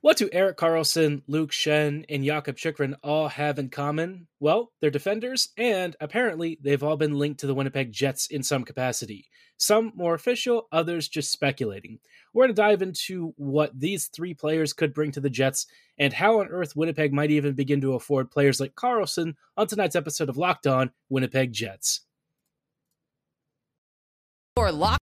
What do Erik Karlsson, Luke Schenn, and Jakob Chychrun all have in common? Well, they're defenders, and apparently they've all been linked to the Winnipeg Jets in some capacity. Some more official, others just speculating. We're going to dive into what these three players could bring to the Jets and how on earth Winnipeg might even begin to afford players like Karlsson on tonight's episode of Locked On Winnipeg Jets. Or Locked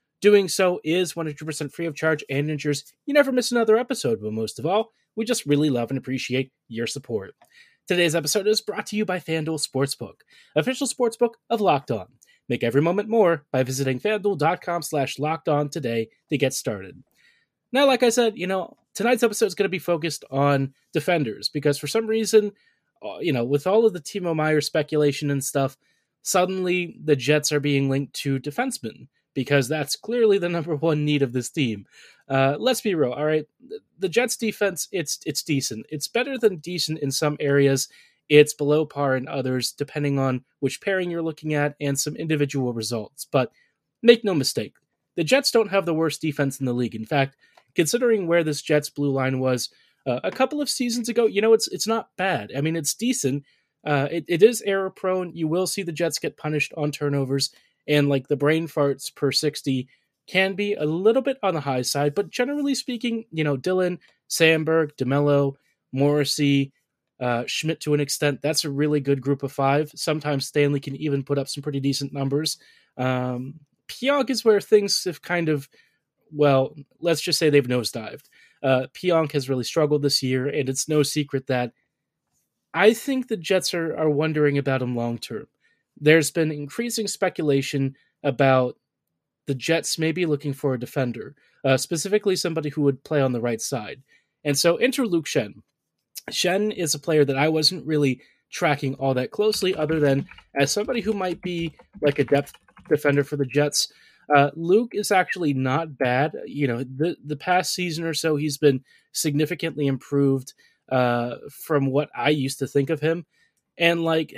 Doing so is 100% free of charge and ensures you never miss another episode, but most of all, we just really love and appreciate your support. Today's episode is brought to you by FanDuel Sportsbook, official sportsbook of Locked On. Make every moment more by visiting fanduel.com slash locked on today to get started. Now, like I said, you know, tonight's episode is going to be focused on defenders because for some reason, uh, you know, with all of the Timo Meier speculation and stuff, suddenly the Jets are being linked to defensemen because that's clearly the number one need of this team. Uh, let's be real, all right. The Jets defense, it's it's decent. It's better than decent in some areas. It's below par in others, depending on which pairing you're looking at and some individual results. But make no mistake, the Jets don't have the worst defense in the league. In fact, considering where this Jets blue line was uh, a couple of seasons ago, you know it's it's not bad. I mean, it's decent. Uh, it, it is error prone. You will see the Jets get punished on turnovers and like the brain farts per 60 can be a little bit on the high side, but generally speaking, you know, Dillon, Samberg, DeMelo, Morrissey, uh, Schmidt to an extent, that's a really good group of five. Sometimes Stanley can even put up some pretty decent numbers. Um, Pionk is where things have kind of, well, let's just say they've nosedived. Uh, Pionk has really struggled this year, and it's no secret that I think the Jets are, are wondering about him long term there's been increasing speculation about the Jets maybe looking for a defender, uh, specifically somebody who would play on the right side. And so enter Luke Shen. Schenn is a player that I wasn't really tracking all that closely, other than as somebody who might be like a depth defender for the Jets. Uh, Luke is actually not bad. You know, the the past season or so, he's been significantly improved uh, from what I used to think of him. And like,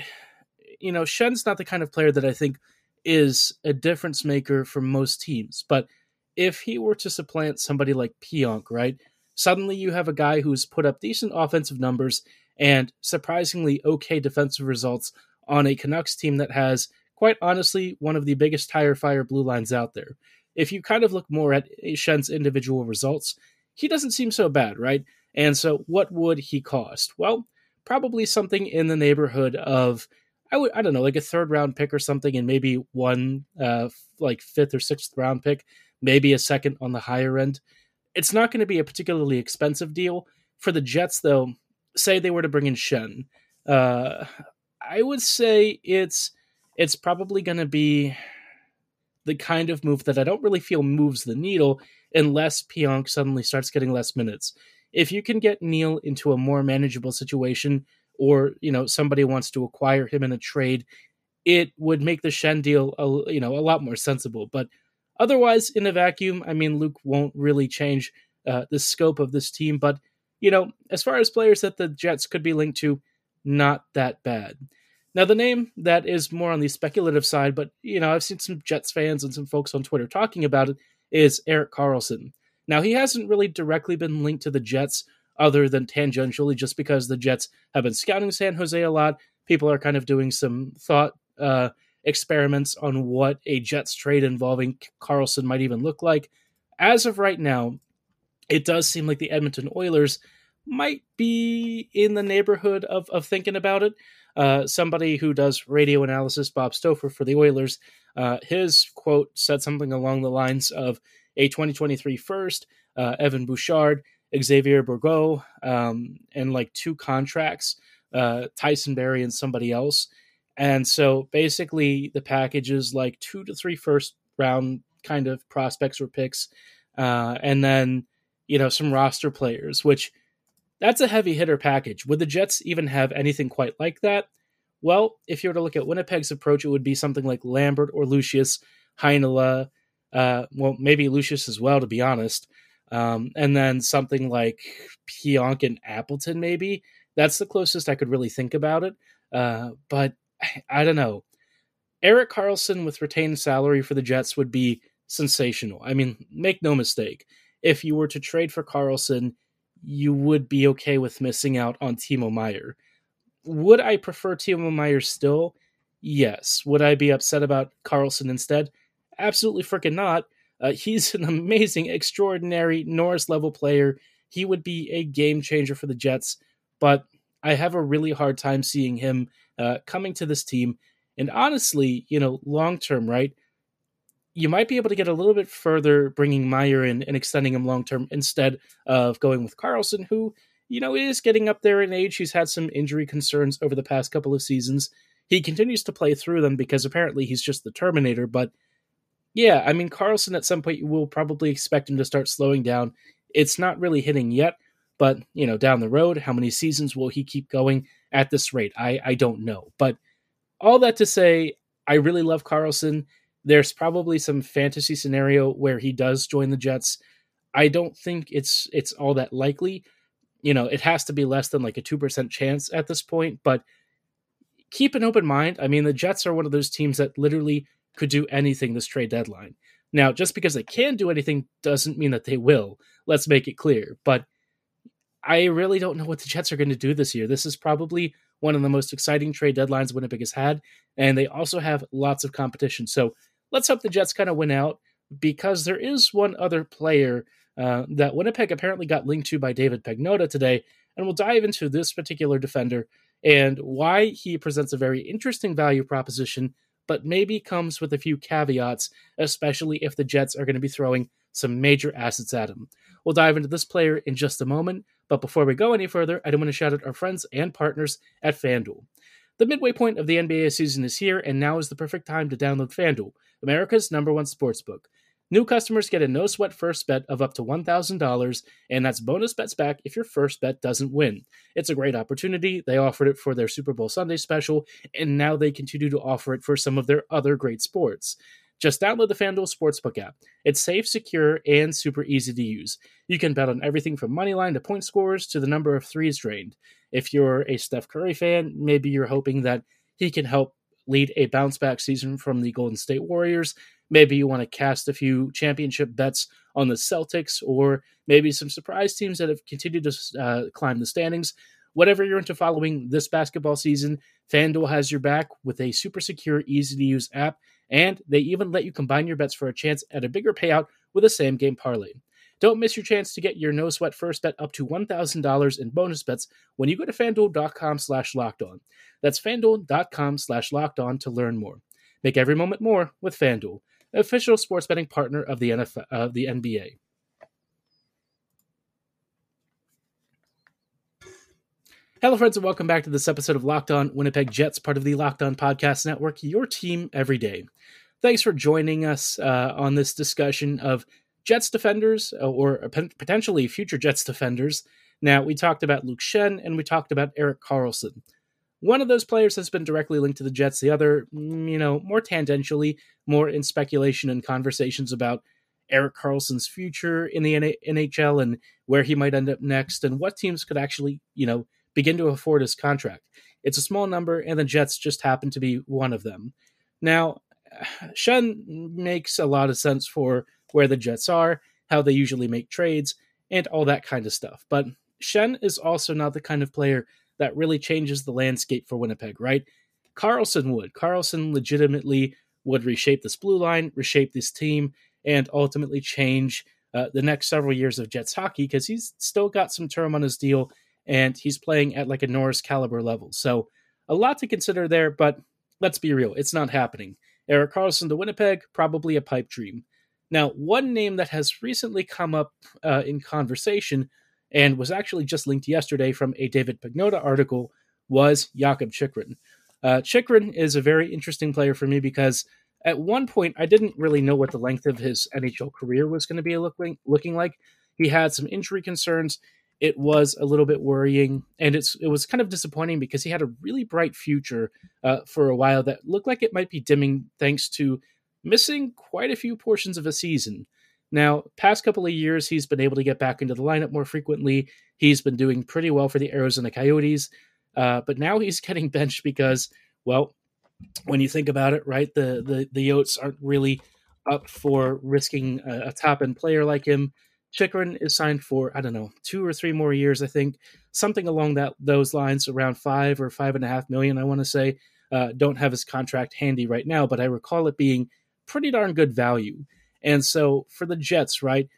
you know, Schenn's not the kind of player that I think is a difference maker for most teams. But if he were to supplant somebody like Pionk, right, suddenly you have a guy who's put up decent offensive numbers and surprisingly okay defensive results on a Canucks team that has, quite honestly, one of the biggest tire fire blue lines out there. If you kind of look more at Schenn's individual results, he doesn't seem so bad, right? And so, what would he cost? Well, probably something in the neighborhood of I would I don't know like a third round pick or something, and maybe one uh, like fifth or sixth round pick, maybe a second on the higher end. It's not going to be a particularly expensive deal for the Jets, though. Say they were to bring in Schenn, uh, I would say it's it's probably going to be the kind of move that I don't really feel moves the needle unless Pionk suddenly starts getting less minutes. If you can get Neal into a more manageable situation or you know somebody wants to acquire him in a trade, it would make the Schenn deal a, you know a lot more sensible. But otherwise, in a vacuum, I mean, Luke won't really change uh, the scope of this team. But you know, as far as players that the Jets could be linked to, not that bad. Now, the name that is more on the speculative side, but you know, I've seen some Jets fans and some folks on Twitter talking about it, is Erik Karlsson. Now, he hasn't really directly been linked to the Jets, other than tangentially, just because the Jets have been scouting San Jose a lot. People are kind of doing some thought uh, experiments on what a Jets trade involving Karlsson might even look like. As of right now, it does seem like the Edmonton Oilers might be in the neighborhood of, of thinking about it. Uh, somebody who does radio analysis, Bob Stauffer for the Oilers, uh, his quote said something along the lines of a 2023 first, uh, Evan Bouchard, Xavier Bourgault, um, and like two contracts, uh, Tyson Barrie and somebody else. And so basically, the package is like two to three first round kind of prospects or picks, uh, and then you know some roster players, which that's a heavy hitter package. Would the Jets even have anything quite like that? Well, if you were to look at Winnipeg's approach, it would be something like Lambert or Lucius, Heinola, uh, well, maybe Lucius as well, to be honest. Um, and then something like Pionk and Appleton, maybe. That's the closest I could really think about it. Uh, but I don't know. Erik Karlsson with retained salary for the Jets would be sensational. I mean, make no mistake. If you were to trade for Karlsson, you would be okay with missing out on Timo Meier. Would I prefer Timo Meier still? Yes. Would I be upset about Karlsson instead? Absolutely freaking not. Uh, he's an amazing, extraordinary Norris level player. He would be a game changer for the Jets, but I have a really hard time seeing him uh, coming to this team. And honestly, you know, long term, right? You might be able to get a little bit further bringing Meier in and extending him long term instead of going with Karlsson, who, you know, is getting up there in age. He's had some injury concerns over the past couple of seasons. He continues to play through them because apparently he's just the Terminator. But yeah, I mean, Karlsson at some point you will probably expect him to start slowing down. It's not really hitting yet, but you know, down the road, how many seasons will he keep going at this rate? I I don't know. But all that to say, I really love Karlsson. There's probably some fantasy scenario where he does join the Jets. I don't think it's it's all that likely. You know, it has to be less than like a 2% chance at this point, but keep an open mind. I mean, the Jets are one of those teams that literally could do anything this trade deadline. Now, just because they can do anything doesn't mean that they will. Let's make it clear. But I really don't know what the Jets are going to do this year. This is probably one of the most exciting trade deadlines Winnipeg has had, and they also have lots of competition. So let's hope the Jets kind of win out because there is one other player uh, that Winnipeg apparently got linked to by David Pagnotta today, and we'll dive into this particular defender and why he presents a very interesting value proposition, but maybe comes with a few caveats, especially if the Jets are going to be throwing some major assets at him. We'll dive into this player in just a moment, but before we go any further, I do want to shout out our friends and partners at FanDuel. The midway point of the NBA season is here, and now is the perfect time to download FanDuel, America's number one sportsbook. New customers get a no sweat first bet of up to $1,000, and that's bonus bets back if your first bet doesn't win. It's a great opportunity. They offered it for their Super Bowl Sunday special, and now they continue to offer it for some of their other great sports. Just download the FanDuel Sportsbook app. It's safe, secure, and super easy to use. You can bet on everything from money line to point scores to the number of threes drained. If you're a Steph Curry fan, maybe you're hoping that he can help lead a bounce back season from the Golden State Warriors. Maybe you want to cast a few championship bets on the Celtics, or maybe some surprise teams that have continued to uh, climb the standings. Whatever you're into following this basketball season, FanDuel has your back with a super secure, easy to use app and they even let you combine your bets for a chance at a bigger payout with a same game parlay. Don't miss your chance to get your no sweat first bet up to $1,000 in bonus bets when you go to fanduel.com slash locked on. That's fanduel.com slash locked on to learn more. Make every moment more with FanDuel, official sports betting partner of the, NFL, of the NBA. Hello, friends, and welcome back to this episode of Locked On Winnipeg Jets, part of the Locked On Podcast Network, your team every day. Thanks for joining us uh, on this discussion of Jets defenders uh, or potentially future Jets defenders. Now, we talked about Luke Schenn and we talked about Erik Karlsson. One of those players has been directly linked to the Jets, the other, mm, you know, more tangentially, more in speculation and conversations about Erik Karlsson's future in the NHL and where he might end up next and what teams could actually, you know, begin to afford his contract. It's a small number, and the Jets just happen to be one of them. Now, Schenn makes a lot of sense for where the Jets are, how they usually make trades, and all that kind of stuff. But Schenn is also not the kind of player that really changes the landscape for Winnipeg, right? Karlsson would. Karlsson legitimately would reshape this blue line, reshape this team, and ultimately change uh, the next several years of Jets hockey because he's still got some term on his deal and he's playing at like a Norris caliber level. So a lot to consider there, but let's be real, it's not happening. Erik Karlsson to Winnipeg, probably a pipe dream. Now, one name that has recently come up uh, in conversation and was actually just linked yesterday from a David Pagnotta article was Jakob Chychrun. Uh, Chychrun is a very interesting player for me because at one point I didn't really know what the length of his NHL career was going to be looking looking like. He had some injury concerns. It was a little bit worrying, and it's it was kind of disappointing because he had a really bright future uh, for a while that looked like it might be dimming thanks to missing quite a few portions of a season. Now, past couple of years, he's been able to get back into the lineup more frequently. He's been doing pretty well for the Arizona Coyotes, uh, but now he's getting benched because, well, when you think about it, right, the the the Yotes aren't really up for risking a, a top end player like him. Chychrun is signed for I don't know two or three more years, I think, something along that those lines, around five or five and a half million, I want to say. Uh, don't have his contract handy right now, but I recall it being pretty darn good value. And so for the Jets, right,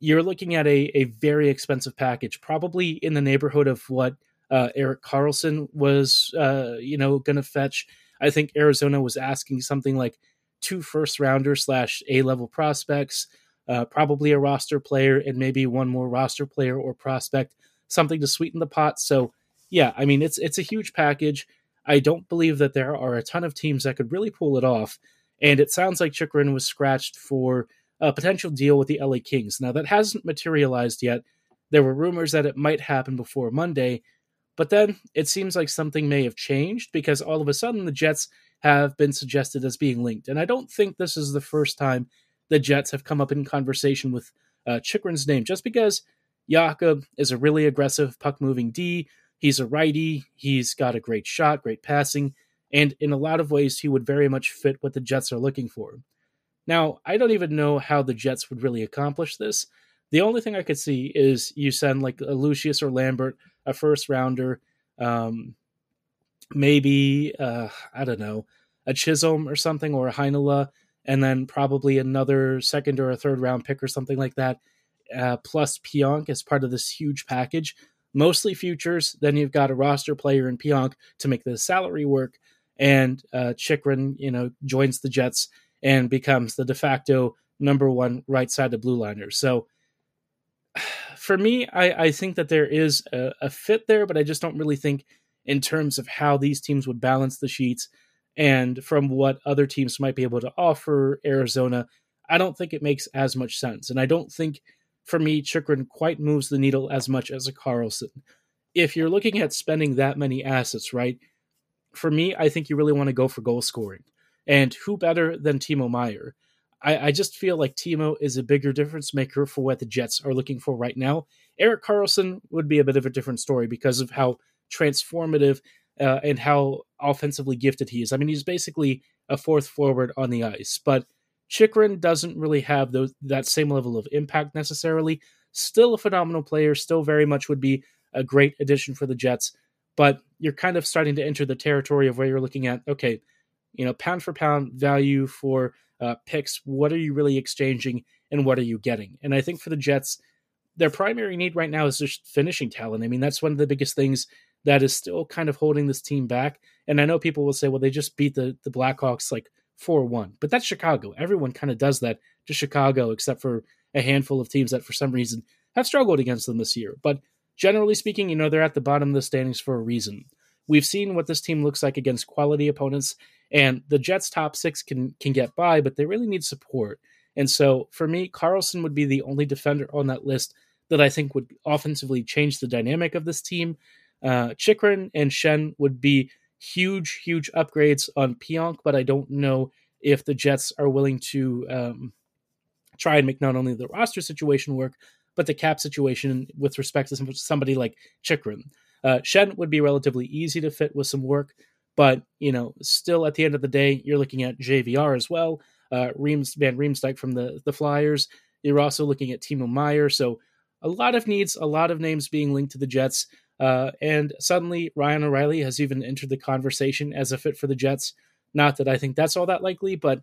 you're looking at a, a very expensive package, probably in the neighborhood of what uh, Erik Karlsson was, uh, you know, going to fetch. I think Arizona was asking something like two first rounders slash A level prospects, uh, probably a roster player, and maybe one more roster player or prospect, something to sweeten the pot. So, yeah, I mean, it's it's a huge package. I don't believe that there are a ton of teams that could really pull it off. And it sounds like Chychrun was scratched for a potential deal with the LA Kings. Now, that hasn't materialized yet. There were rumors that it might happen before Monday, but then it seems like something may have changed because all of a sudden the Jets have been suggested as being linked. And I don't think this is the first time the Jets have come up in conversation with uh, Chychrun's name, just because Jakob is a really aggressive puck moving D. He's a righty. He's got a great shot, great passing, and in a lot of ways, he would very much fit what the Jets are looking for. Now, I don't even know how the Jets would really accomplish this. The only thing I could see is you send like a Lucius or Lambert, a first rounder, um, maybe uh, I don't know, a Chisholm or something, or a Heinola, and then probably another second or a third round pick or something like that, uh, plus Pionk as part of this huge package. Mostly futures. Then you've got a roster player in Pionk to make the salary work, and uh, Chychrun, you know, joins the Jets and becomes the de facto number one right side of blue liner. So for me, I, I think that there is a, a, fit there, but I just don't really think in terms of how these teams would balance the sheets and from what other teams might be able to offer Arizona. I don't think it makes as much sense. And I don't think for me, Chychrun quite moves the needle as much as a Karlsson. If you're looking at spending that many assets, right? For me, I think you really want to go for goal scoring. And who better than Timo Meier? I, I, just feel like Timo is a bigger difference maker for what the Jets are looking for right now. Erik Karlsson would be a bit of a different story because of how transformative uh, and how offensively gifted he is. I mean, he's basically a fourth forward on the ice, but Chychrun doesn't really have those that same level of impact necessarily. Still a phenomenal player, still very much would be a great addition for the Jets, but you're kind of starting to enter the territory of where you're looking at, okay, you know, pound for pound value for uh, picks. What are you really exchanging and what are you getting? And I think for the Jets, their primary need right now is just finishing talent. I mean, that's one of the biggest things that is still kind of holding this team back. And I know people will say, well, they just beat the, the Blackhawks like 4 1, but that's Chicago. Everyone kind of does that to Chicago, except for a handful of teams that for some reason have struggled against them this year. But generally speaking, you know, they're at the bottom of the standings for a reason. We've seen what this team looks like against quality opponents, and the Jets' top six can can get by, but they really need support. And so, for me, Karlsson would be the only defender on that list that I think would offensively change the dynamic of this team. Uh, Chychrun and Schenn would be huge, huge upgrades on Pionk, but I don't know if the Jets are willing to um, try and make not only the roster situation work, but the cap situation with respect to somebody like Chychrun. Uh, Schenn would be relatively easy to fit with some work, but you know, still at the end of the day, you're looking at JVR as well. Uh, Reams Van Riemsdyk from the the Flyers. You're also looking at Timo Meier. So a lot of needs, a lot of names being linked to the Jets. Uh, and suddenly Ryan O'Reilly has even entered the conversation as a fit for the Jets. Not that I think that's all that likely, but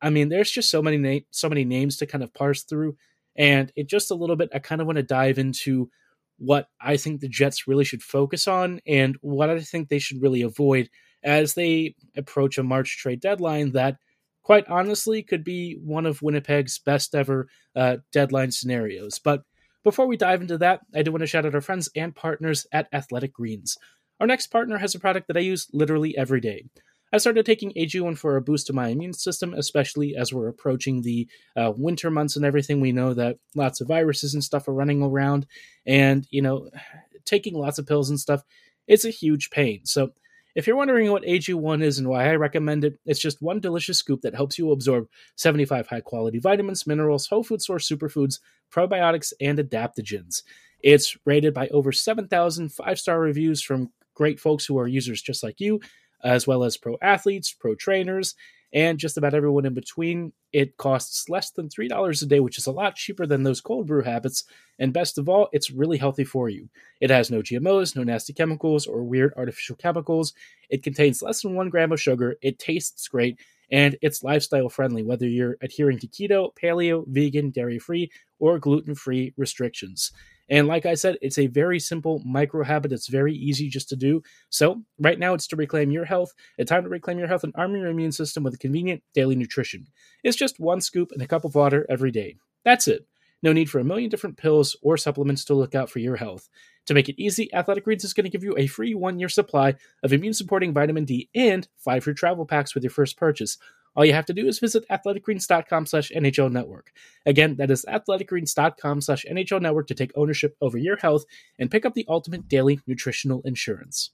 I mean, there's just so many na- so many names to kind of parse through, and it just a little bit. I kind of want to dive into what I think the Jets really should focus on and what I think they should really avoid as they approach a March trade deadline that, quite honestly, could be one of Winnipeg's best ever uh, deadline scenarios. But before we dive into that, I do want to shout out our friends and partners at Athletic Greens. Our next partner has a product that I use literally every day. I started taking AG1 for a boost to my immune system, especially as we're approaching the uh, winter months and everything. We know that lots of viruses and stuff are running around, and you know, taking lots of pills and stuff, it's a huge pain. So if you're wondering what AG1 is and why I recommend it, it's just one delicious scoop that helps you absorb 75 high quality vitamins, minerals, whole food source superfoods, probiotics, and adaptogens. It's rated by over 7,000 five star reviews from great folks who are users just like you as well as pro athletes, pro trainers, and just about everyone in between. It costs less than $3 a day, which is a lot cheaper than those cold brew habits. And best of all, it's really healthy for you. It has no GMOs, no nasty chemicals, or weird artificial chemicals. It contains less than one gram of sugar. It tastes great. And it's lifestyle friendly, whether you're adhering to keto, paleo, vegan, dairy free, or gluten free restrictions. And like I said, it's a very simple micro habit. It's very easy just to do. So, right now, it's to reclaim your health. It's time to reclaim your health and arm your immune system with convenient daily nutrition. It's just one scoop and a cup of water every day. That's it. No need for a million different pills or supplements to look out for your health. To make it easy, Athletic Greens is going to give you a free one year supply of immune supporting vitamin D and five free travel packs with your first purchase. All you have to do is visit athleticgreens.com slash NHL network. Again, that is athleticgreens.com slash NHL network to take ownership over your health and pick up the ultimate daily nutritional insurance.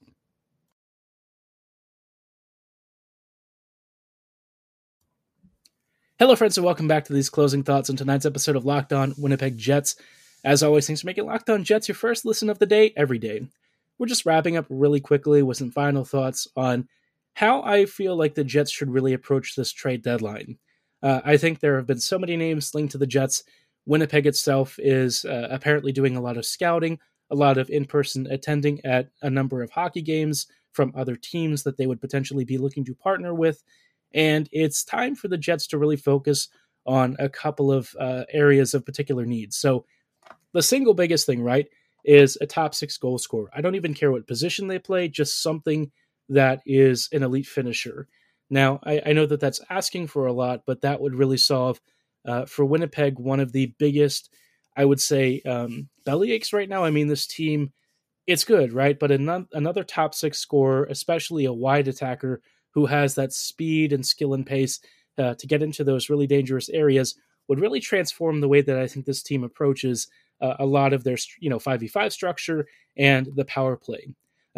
Hello, friends, and welcome back to these closing thoughts on tonight's episode of Locked On Winnipeg Jets. As always, thanks for making Locked On Jets your first listen of the day every day. We're just wrapping up really quickly with some final thoughts on how I feel like the Jets should really approach this trade deadline. Uh, I think there have been so many names linked to the Jets. Winnipeg itself is uh, apparently doing a lot of scouting, a lot of in person attending at a number of hockey games from other teams that they would potentially be looking to partner with. And it's time for the Jets to really focus on a couple of uh, areas of particular needs. So, the single biggest thing, right, is a top six goal scorer. I don't even care what position they play, just something that is an elite finisher. Now, I, I know that that's asking for a lot, but that would really solve uh, for Winnipeg one of the biggest, I would say, um, belly aches right now. I mean, this team, it's good, right? But another top six scorer, especially a wide attacker who has that speed and skill and pace uh, to get into those really dangerous areas, would really transform the way that I think this team approaches uh, a lot of their, you know, 5v5 structure and the power play.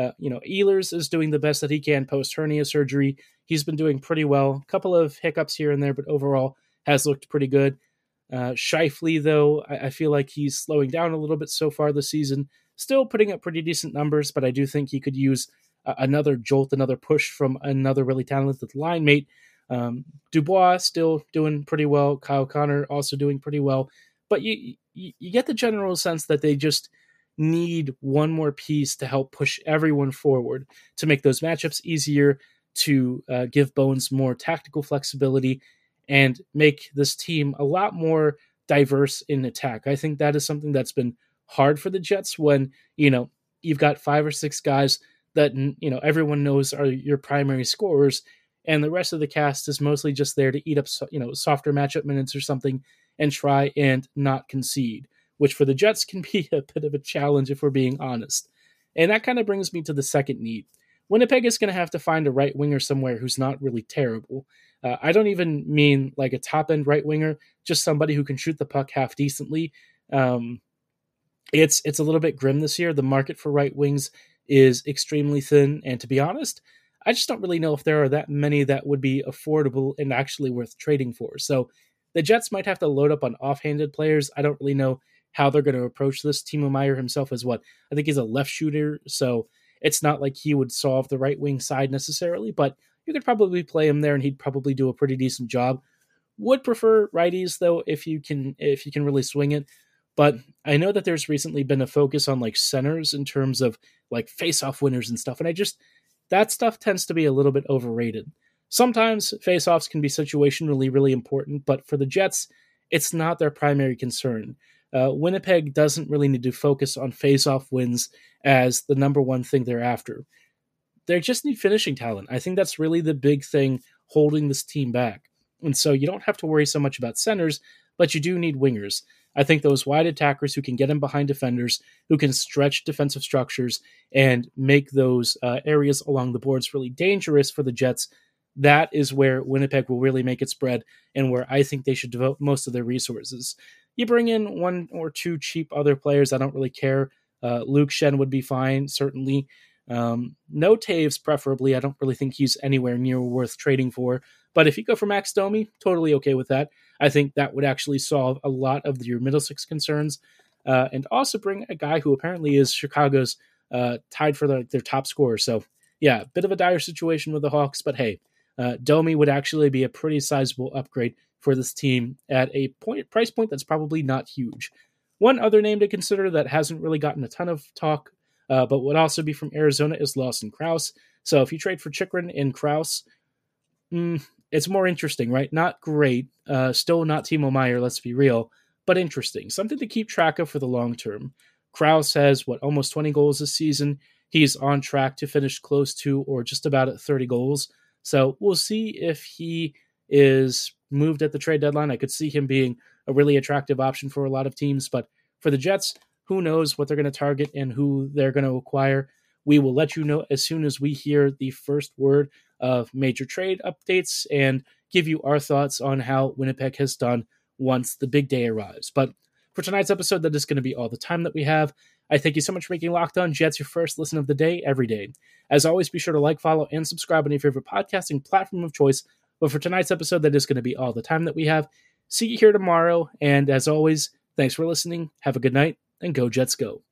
Uh, you know, Ehlers is doing the best that he can post hernia surgery. He's been doing pretty well. A couple of hiccups here and there, but overall has looked pretty good. Uh, Scheifele, though, I, I, feel like he's slowing down a little bit so far this season. Still putting up pretty decent numbers, but I do think he could use another jolt, another push from another really talented line mate. Um, Dubois still doing pretty well. Kyle Connor also doing pretty well. But you, you, you get the general sense that they just need one more piece to help push everyone forward to make those matchups easier, to uh, give Bones more tactical flexibility, and make this team a lot more diverse in attack. I think that is something that's been hard for the Jets when, you know, you've got five or six guys that, you know, everyone knows are your primary scorers, and the rest of the cast is mostly just there to eat up, you know, softer matchup minutes or something and try and not concede which for the Jets can be a bit of a challenge if we're being honest. And that kind of brings me to the second need. Winnipeg is going to have to find a right winger somewhere who's not really terrible. Uh, I don't even mean like a top end right winger, just somebody who can shoot the puck half decently. Um, it's it's a little bit grim this year. The market for right wings is extremely thin, and to be honest, I just don't really know if there are that many that would be affordable and actually worth trading for. So the Jets might have to load up on offhanded players. I don't really know how they're going to approach this. Timo Meier himself is what I think he's a left shooter, so it's not like he would solve the right wing side necessarily, but you could probably play him there and he'd probably do a pretty decent job. Would prefer righties though if you can if you can really swing it. But I know that there's recently been a focus on like centers in terms of like face-off winners and stuff, and I just that stuff tends to be a little bit overrated. Sometimes face-offs can be situationally really important, but for the Jets, it's not their primary concern. Uh, Winnipeg doesn't really need to focus on face-off wins as the number one thing they're after. They just need finishing talent. I think that's really the big thing holding this team back. And so you don't have to worry so much about centers, but you do need wingers. I think those wide attackers who can get in behind defenders, who can stretch defensive structures and make those uh, areas along the boards really dangerous for the Jets, that is where Winnipeg will really make its spread and where I think they should devote most of their resources. You bring in one or two cheap other players, I don't really care. Uh, Luke Schenn would be fine, certainly. Um, no Toews, preferably. I don't really think he's anywhere near worth trading for. But if you go for Max Domi, totally okay with that. I think that would actually solve a lot of your middle six concerns, uh, and also bring a guy who apparently is Chicago's uh, tied for the, their top scorer. So yeah, bit of a dire situation with the Hawks, but hey, uh, Domi would actually be a pretty sizable upgrade for this team at a point price point that's probably not huge. One other name to consider that hasn't really gotten a ton of talk, uh, but would also be from Arizona is Lawson Crouse. So if you trade for Chychrun and Crouse, mm, it's more interesting, right? Not great. Uh, still not Timo Meier. let's be real, but interesting. Something to keep track of for the long term. Crouse has, what, almost 20 goals this season. He's on track to finish close to or just about at 30 goals. So we'll see if he is moved at the trade deadline. I could see him being a really attractive option for a lot of teams, but for the Jets, who knows what they're going to target and who they're going to acquire. We will let you know as soon as we hear the first word of major trade updates and give you our thoughts on how Winnipeg has done once the big day arrives. But for tonight's episode, that is going to be all the time that we have. I thank you so much for making Locked On Jets your first listen of the day every day. As always, be sure to like, follow, and subscribe on your favorite podcasting platform of choice. But for tonight's episode, that is going to be all the time that we have. See you here tomorrow. And as always, thanks for listening. Have a good night and go Jets go.